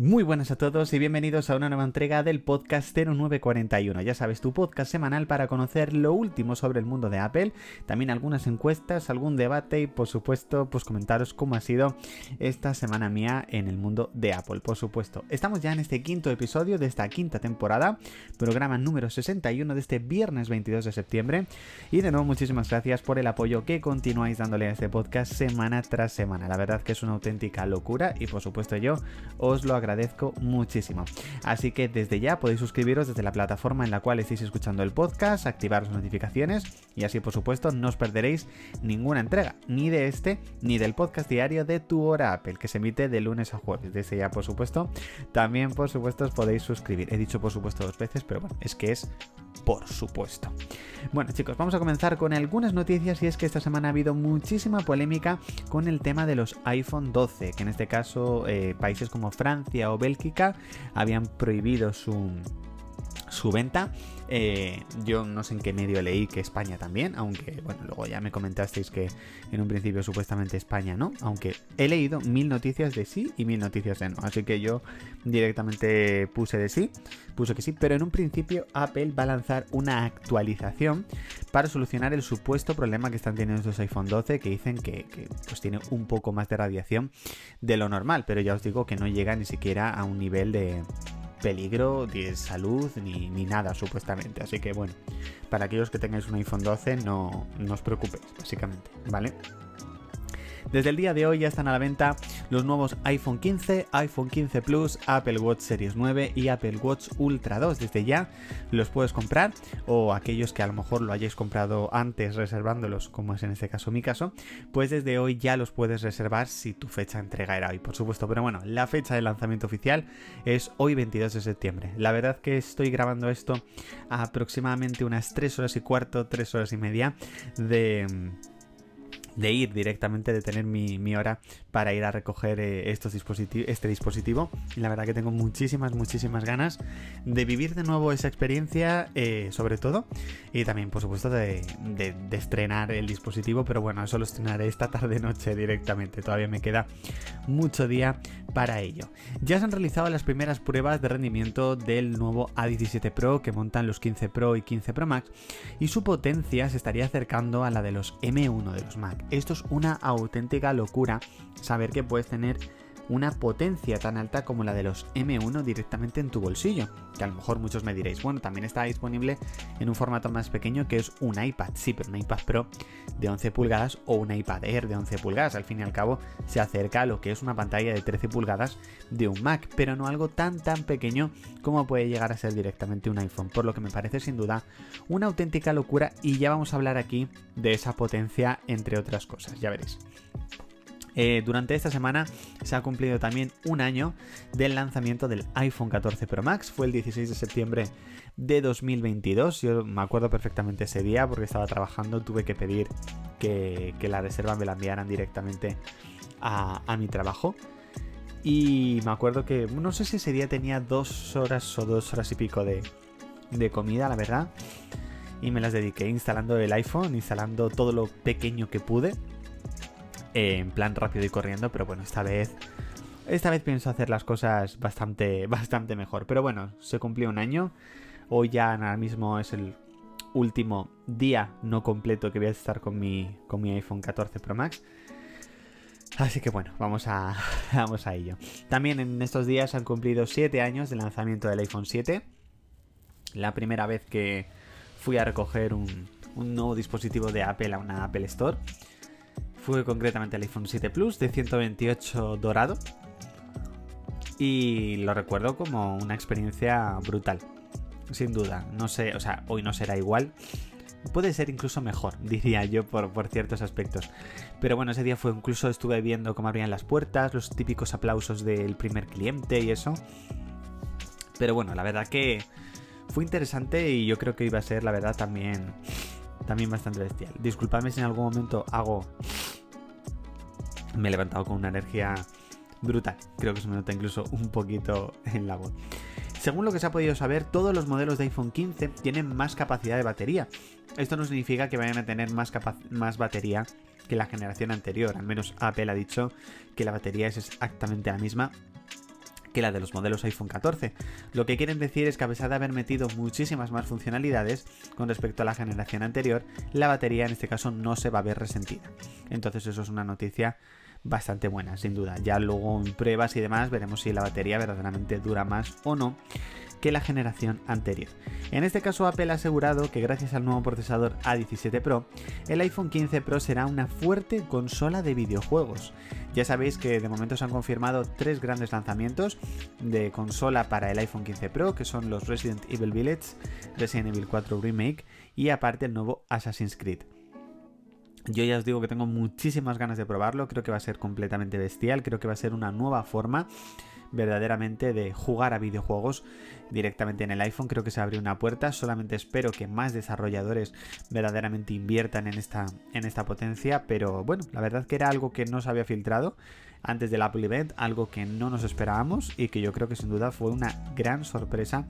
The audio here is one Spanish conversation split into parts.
Muy buenas a todos y bienvenidos a una nueva entrega del podcast 0941. Ya sabes, tu podcast semanal para conocer lo último sobre el mundo de Apple, también algunas encuestas, algún debate y por supuesto, pues comentaros cómo ha sido esta semana mía en el mundo de Apple, por supuesto. Estamos ya en este quinto episodio de esta quinta temporada, programa número 61 de este viernes 22 de septiembre y de nuevo muchísimas gracias por el apoyo que continuáis dándole a este podcast semana tras semana. La verdad que es una auténtica locura y por supuesto yo os lo agradezco agradezco muchísimo. Así que desde ya podéis suscribiros desde la plataforma en la cual estéis escuchando el podcast, activar las notificaciones y así por supuesto no os perderéis ninguna entrega, ni de este ni del podcast diario de Tu Hora Apple, que se emite de lunes a jueves. Desde ya por supuesto, también por supuesto os podéis suscribir. He dicho por supuesto dos veces, pero bueno, es que es por supuesto. Bueno chicos, vamos a comenzar con algunas noticias y es que esta semana ha habido muchísima polémica con el tema de los iPhone 12, que en este caso eh, países como Francia o Bélgica habían prohibido su, su venta. Eh, yo no sé en qué medio leí que España también, aunque bueno, luego ya me comentasteis que en un principio supuestamente España no, aunque he leído mil noticias de sí y mil noticias de no, así que yo directamente puse de sí, puse que sí, pero en un principio Apple va a lanzar una actualización para solucionar el supuesto problema que están teniendo estos iPhone 12 que dicen que, que pues tiene un poco más de radiación de lo normal, pero ya os digo que no llega ni siquiera a un nivel de peligro de salud ni, ni, nada supuestamente. Así que bueno, para aquellos que tengáis un iPhone 12 no, no os preocupéis, básicamente, ¿vale? Desde el día de hoy ya están a la venta los nuevos iPhone 15, iPhone 15 Plus, Apple Watch Series 9 y Apple Watch Ultra 2. Desde ya los puedes comprar o aquellos que a lo mejor lo hayáis comprado antes reservándolos, como es en este caso mi caso, pues desde hoy ya los puedes reservar si tu fecha de entrega era hoy, por supuesto. Pero bueno, la fecha de lanzamiento oficial es hoy 22 de septiembre. La verdad que estoy grabando esto a aproximadamente unas 3 horas y cuarto, 3 horas y media de de ir directamente, de tener mi, hora para ir a recoger eh, estos este dispositivo. Y la verdad que tengo muchísimas, muchísimas ganas de vivir de nuevo esa experiencia, eh, sobre todo. Y también, por supuesto, de, estrenar el dispositivo. Pero bueno, eso lo estrenaré esta tarde-noche directamente. Todavía me queda mucho día para ello. Ya se han realizado las primeras pruebas de rendimiento del nuevo A17 Pro que montan los 15 Pro y 15 Pro Max. Y su potencia se estaría acercando a la de los M1 de los Mac. Esto es una auténtica locura saber que puedes tener una potencia tan alta como la de los M1 directamente en tu bolsillo. Que a lo mejor muchos me diréis, bueno, también está disponible en un formato más pequeño que es un iPad. Sí, pero un iPad Pro de 11 pulgadas o un iPad Air de 11 pulgadas. Al fin y al cabo se acerca a lo que es una pantalla de 13 pulgadas de un Mac, pero no algo tan tan pequeño como puede llegar a ser directamente un iPhone. Por lo que me parece sin duda una auténtica locura y ya vamos a hablar aquí de esa potencia entre otras cosas, ya veréis. Eh, durante esta semana se ha cumplido también un año del lanzamiento del iPhone 14 Pro Max. Fue el 16 de septiembre de 2022. Yo me acuerdo perfectamente ese día porque estaba trabajando. Tuve que pedir que, la reserva me la enviaran directamente a, mi trabajo. Y me acuerdo que no sé si ese día tenía dos horas o dos horas y pico de, de comida, la verdad. Y me las dediqué instalando el iPhone, instalando todo lo pequeño que pude en plan rápido y corriendo, pero bueno, esta vez esta vez pienso hacer las cosas bastante bastante mejor, pero bueno, se cumplió un año. Hoy ya ahora mismo es el último día no completo que voy a estar con mi con mi iPhone 14 Pro Max. Así que bueno, vamos a, vamos a ello. También en estos días han cumplido 7 años del lanzamiento del iPhone 7. La primera vez que fui a recoger un, un nuevo dispositivo de Apple a una Apple Store fue concretamente el iPhone 7 Plus de 128 dorado. Y lo recuerdo como una experiencia brutal. Sin duda. No sé, o sea, hoy no será igual. Puede ser incluso mejor, diría yo, por, por ciertos aspectos. Pero bueno, ese día fue incluso estuve viendo cómo abrían las puertas, los típicos aplausos del primer cliente y eso. Pero bueno, la verdad que fue interesante y yo creo que iba a ser, la verdad, también, también bastante bestial. Disculpadme si en algún momento hago me he levantado con una energía brutal. Creo que se me nota incluso un poquito en la voz. Según lo que se ha podido saber, todos los modelos de iPhone 15 tienen más capacidad de batería. Esto no significa que vayan a tener más, más batería que la generación anterior. Al menos Apple ha dicho que la batería es exactamente la misma que la de los modelos iPhone 14. Lo que quieren decir es que a pesar de haber metido muchísimas más funcionalidades con respecto a la generación anterior, la batería en este caso no se va a ver resentida. Entonces eso es una noticia bastante buena, sin duda. Ya luego en pruebas y demás veremos si la batería verdaderamente dura más o no que la generación anterior. En este caso Apple ha asegurado que gracias al nuevo procesador A17 Pro, el iPhone 15 Pro será una fuerte consola de videojuegos. Ya sabéis que de momento se han confirmado tres grandes lanzamientos de consola para el iPhone 15 Pro, que son los Resident Evil Village, Resident Evil 4 Remake y aparte el nuevo Assassin's Creed. Yo ya os digo que tengo muchísimas ganas de probarlo, creo que va a ser completamente bestial, creo que va a ser una nueva forma verdaderamente de jugar a videojuegos directamente en el iPhone. Creo que se abrió una puerta. Solamente espero que más desarrolladores verdaderamente inviertan en esta, en esta potencia. Pero bueno, la verdad que era algo que no se había filtrado antes del Apple Event, algo que no nos esperábamos y que yo creo que sin duda fue una gran sorpresa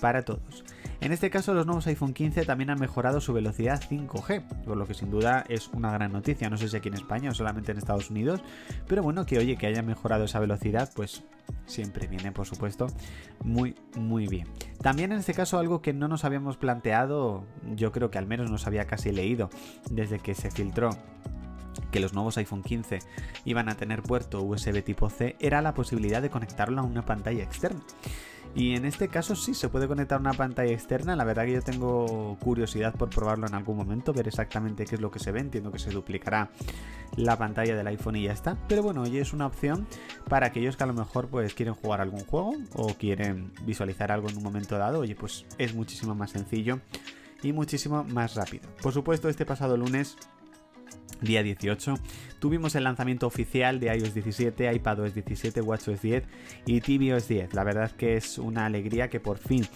para todos. En este caso, los nuevos iPhone 15 también han mejorado su velocidad 5G, por lo que sin duda es una gran noticia. No sé si aquí en España o solamente en Estados Unidos, pero bueno, que oye, que haya mejorado esa velocidad, pues siempre viene, por supuesto, muy, muy bien. También en este caso, algo que no nos habíamos planteado, yo creo que al menos nos había casi leído desde que se filtró que los nuevos iPhone 15 iban a tener puerto USB tipo C era la posibilidad de conectarlo a una pantalla externa. Y en este caso sí se puede conectar una pantalla externa. La verdad que yo tengo curiosidad por probarlo en algún momento, ver exactamente qué es lo que se ve. Entiendo que se duplicará la pantalla del iPhone y ya está. Pero bueno, hoy es una opción para aquellos que a lo mejor pues quieren jugar algún juego o quieren visualizar algo en un momento dado. Oye, pues es muchísimo más sencillo y muchísimo más rápido. Por supuesto, este pasado lunes día 18, tuvimos el lanzamiento oficial de iOS 17, iPadOS 17, WatchOS 10 y tvOS 10. La verdad que es una alegría que por fin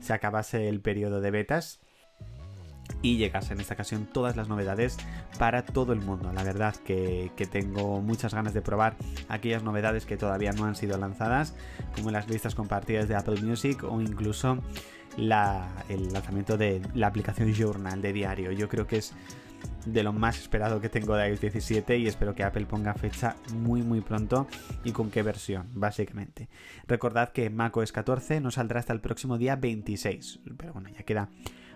se acabase el periodo de betas y llegase en esta ocasión todas las novedades para todo el mundo. La verdad que, tengo muchas ganas de probar aquellas novedades que todavía no han sido lanzadas, como las listas compartidas de Apple Music o incluso el lanzamiento de la aplicación Journal de diario. Yo creo que es de lo más esperado que tengo de iOS 17 y espero que Apple ponga fecha muy muy pronto y con qué versión, básicamente. Recordad que macOS 14 no saldrá hasta el próximo día 26, pero bueno, ya queda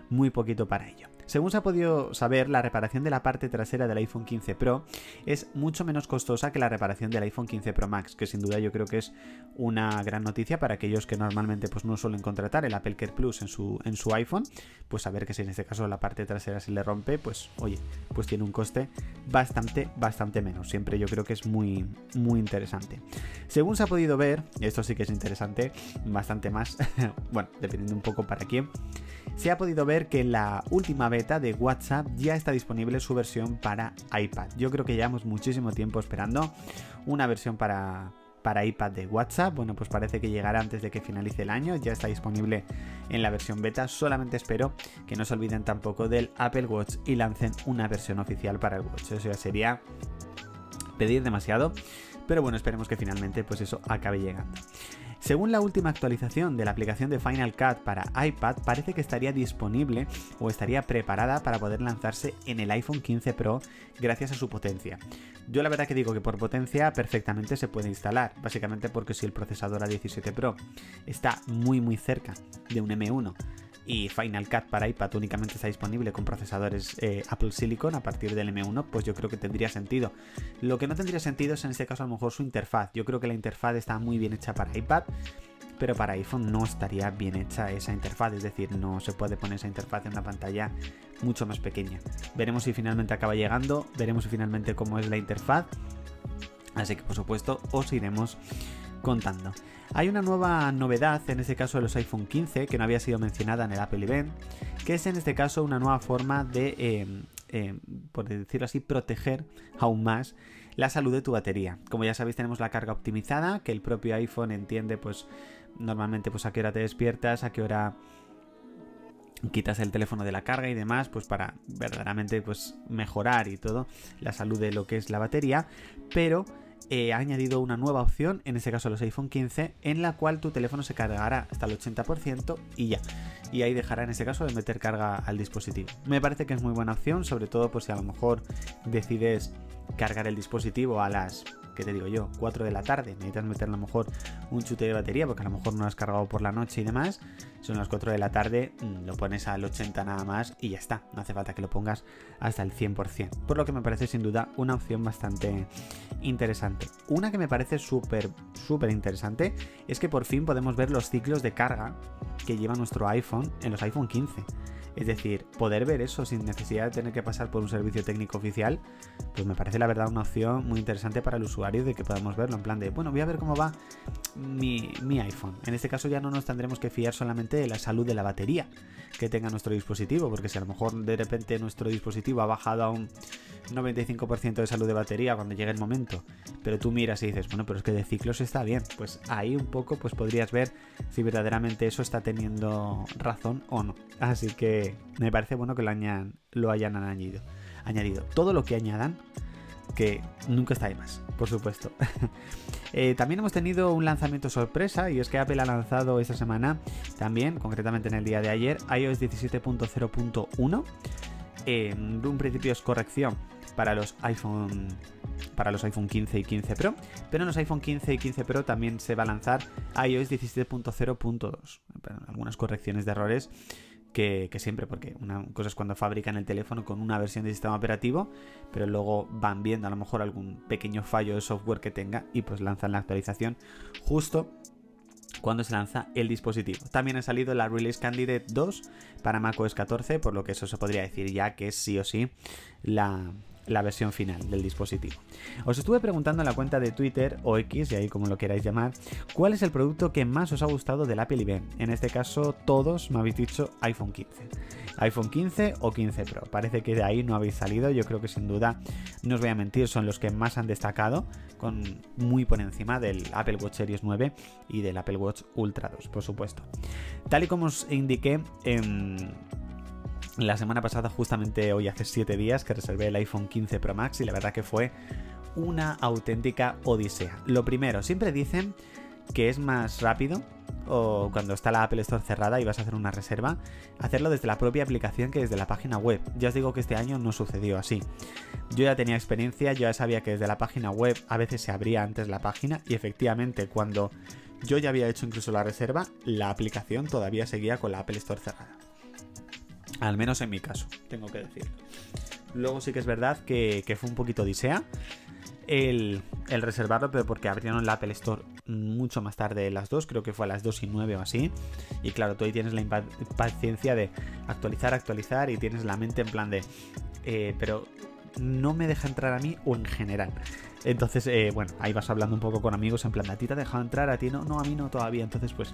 muy poquito para ello. Según se ha podido saber, la reparación de la parte trasera del iPhone 15 Pro es mucho menos costosa que la reparación del iPhone 15 Pro Max, que sin duda yo creo que es una gran noticia para aquellos que normalmente pues, no suelen contratar el Apple Care Plus en su, en su iPhone, pues saber que si en este caso la parte trasera se le rompe, pues oye, pues tiene un coste bastante, bastante menos. Siempre yo creo que es muy, muy interesante. Según se ha podido ver, esto sí que es interesante, bastante más, bueno, dependiendo un poco para quién, se ha podido ver que la última beta de WhatsApp ya está disponible su versión para iPad. Yo creo que llevamos muchísimo tiempo esperando una versión para, para iPad de WhatsApp. Bueno, pues parece que llegará antes de que finalice el año. Ya está disponible en la versión beta. Solamente espero que no se olviden tampoco del Apple Watch y lancen una versión oficial para el Watch. Eso ya sería pedir demasiado. Pero bueno, esperemos que finalmente pues eso acabe llegando. Según la última actualización de la aplicación de Final Cut para iPad, parece que estaría disponible o estaría preparada para poder lanzarse en el iPhone 15 Pro gracias a su potencia. Yo la verdad que digo que por potencia perfectamente se puede instalar, básicamente porque si el procesador A17 Pro está muy muy cerca de un M1 y Final Cut para iPad únicamente está disponible con procesadores eh, Apple Silicon a partir del M1, pues yo creo que tendría sentido. Lo que no tendría sentido es en este caso a lo mejor su interfaz. Yo creo que la interfaz está muy bien hecha para iPad, pero para iPhone no estaría bien hecha esa interfaz, es decir, no se puede poner esa interfaz en una pantalla mucho más pequeña. Veremos si finalmente acaba llegando, veremos si finalmente cómo es la interfaz. Así que por supuesto os iremos contando. Hay una nueva novedad, en este caso de los iPhone 15, que no había sido mencionada en el Apple Event, que es en este caso una nueva forma de, em, em, por decirlo así, proteger aún más la salud de tu batería. Como ya sabéis, tenemos la carga optimizada, que el propio iPhone entiende, pues, normalmente, pues, a qué hora te despiertas, a qué hora quitas el teléfono de la carga y demás, pues para verdaderamente pues mejorar y todo la salud de lo que es la batería, pero eh, ha añadido una nueva opción, en este caso los iPhone 15, en la cual tu teléfono se cargará hasta el 80% y ya. Y ahí dejará en este caso de meter carga al dispositivo. Me parece que es muy buena opción, sobre todo por si a lo mejor decides cargar el dispositivo a las ¿qué te digo yo? 4 de la tarde, necesitas meter a lo mejor un chute de batería porque a lo mejor no has cargado por la noche y demás, son las 4 de la tarde, mm, lo pones al 80 nada más y ya está, no hace falta que lo pongas hasta el 100%, por lo que me parece sin duda una opción bastante interesante. Una que me parece súper, súper interesante es que por fin podemos ver los ciclos de carga que lleva nuestro iPhone en los iPhone 15. Es decir, poder ver eso sin necesidad de tener que pasar por un servicio técnico oficial, pues me parece la verdad una opción muy interesante para el usuario de que podamos verlo en plan de, bueno, voy a ver cómo va mi, iPhone. En este caso ya no nos tendremos que fiar solamente de la salud de la batería que tenga nuestro dispositivo, porque si a lo mejor de repente nuestro dispositivo ha bajado a un 95% de salud de batería cuando llegue el momento, pero tú miras y dices, bueno, pero es que de ciclos está bien, pues ahí un poco pues podrías ver si verdaderamente eso está teniendo razón o no. Así que me parece bueno que lo, lo hayan añadido. añadido. Todo lo que añadan, que nunca está de más, por supuesto. Eh, también hemos tenido un lanzamiento sorpresa y es que Apple ha lanzado esta semana también, concretamente en el día de ayer, iOS 17.0.1. En un principio es corrección para los iPhone para los iPhone 15 y 15 Pro, pero en los iPhone 15 y 15 Pro también se va a lanzar iOS 17.0.2. Algunas correcciones de errores que, siempre, porque una cosa es cuando fabrican el teléfono con una versión de sistema operativo, pero luego van viendo a lo mejor algún pequeño fallo de software que tenga y pues lanzan la actualización justo cuando se lanza el dispositivo. También ha salido la Release Candidate 2 para macOS 14, por lo que eso se podría decir ya que es sí o sí la, la versión final del dispositivo. Os estuve preguntando en la cuenta de Twitter o X, y ahí como lo queráis llamar, cuál es el producto que más os ha gustado del Apple Event. En este caso, todos me habéis dicho iPhone 15. iPhone 15 o 15 Pro. Parece que de ahí no habéis salido. Yo creo que sin duda, no os voy a mentir, son los que más han destacado, con muy por encima del Apple Watch Series 9 y del Apple Watch Ultra 2, por supuesto. Tal y como os indiqué en la semana pasada, justamente hoy hace 7 días, que reservé el iPhone 15 Pro Max y la verdad que fue una auténtica odisea. Lo primero, siempre dicen que es más rápido o cuando está la Apple Store cerrada y vas a hacer una reserva, hacerlo desde la propia aplicación que desde la página web. Ya os digo que este año no sucedió así. Yo ya tenía experiencia, yo ya sabía que desde la página web a veces se abría antes la página y efectivamente cuando yo ya había hecho incluso la reserva, la aplicación todavía seguía con la Apple Store cerrada. Al menos en mi caso, tengo que decir. Luego sí que es verdad que, fue un poquito odisea el, reservarlo, pero porque abrieron la Apple Store mucho más tarde las dos, creo que fue a las 2 y 9 o así. Y claro, tú ahí tienes la impaciencia de actualizar, actualizar y tienes la mente en plan de... Eh, pero no me deja entrar a mí o en general. Entonces, eh, bueno, ahí vas hablando un poco con amigos en plan, ¿a ti te ha dejado entrar? ¿A ti no? No, a mí no todavía. Entonces, pues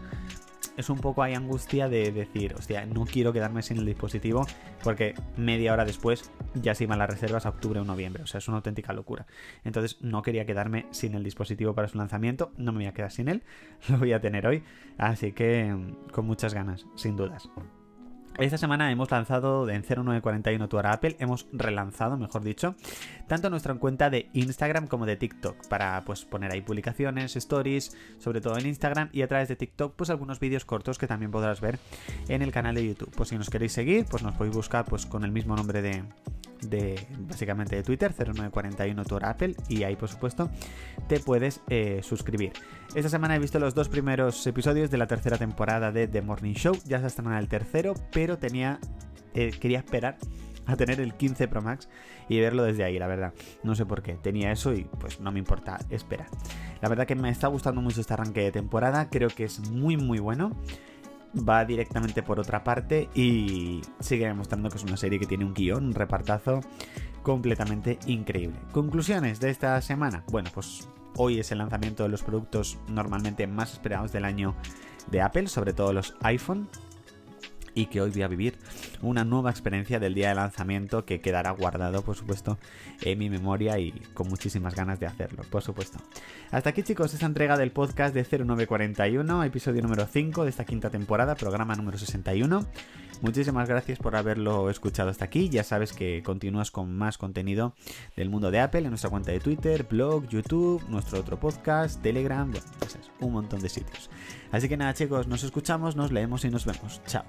es un poco hay angustia de decir, hostia, no quiero quedarme sin el dispositivo porque media hora después ya se iban las reservas a octubre o noviembre. O sea, es una auténtica locura. Entonces no quería quedarme sin el dispositivo para su lanzamiento. No me voy a quedar sin él. Lo voy a tener hoy. Así que con muchas ganas, sin dudas. Esta semana hemos lanzado en 0941 tu Apple, hemos relanzado, mejor dicho, tanto nuestra cuenta de Instagram como de TikTok, para pues poner ahí publicaciones, stories, sobre todo en Instagram y a través de TikTok, pues algunos vídeos cortos que también podrás ver en el canal de YouTube. Pues si nos queréis seguir, pues nos podéis buscar pues con el mismo nombre de, de básicamente de Twitter, 0941 Tour Apple, y ahí por supuesto te puedes eh, suscribir. Esta semana he visto los dos primeros episodios de la tercera temporada de The Morning Show, ya se estrenó el tercero, pero tenía eh, quería esperar a tener el 15 Pro Max y verlo desde ahí, la verdad. No sé por qué, tenía eso y pues no me importa esperar. La verdad que me está gustando mucho este arranque de temporada, creo que es muy muy bueno va directamente por otra parte y sigue demostrando que es una serie que tiene un guion, un repartazo completamente increíble. Conclusiones de esta semana. Bueno, pues hoy es el lanzamiento de los productos normalmente más esperados del año de Apple, sobre todo los iPhone y que hoy voy a vivir una nueva experiencia del día de lanzamiento que quedará guardado, por supuesto, en mi memoria y con muchísimas ganas de hacerlo, por supuesto. Hasta aquí, chicos, esta entrega del podcast de 0941, episodio número 5 de esta quinta temporada, programa número 61. Muchísimas gracias por haberlo escuchado hasta aquí. Ya sabes que continúas con más contenido del mundo de Apple en nuestra cuenta de Twitter, blog, YouTube, nuestro otro podcast, Telegram, bueno, un montón de sitios. Así que nada chicos, nos escuchamos, nos leemos y nos vemos. Chao.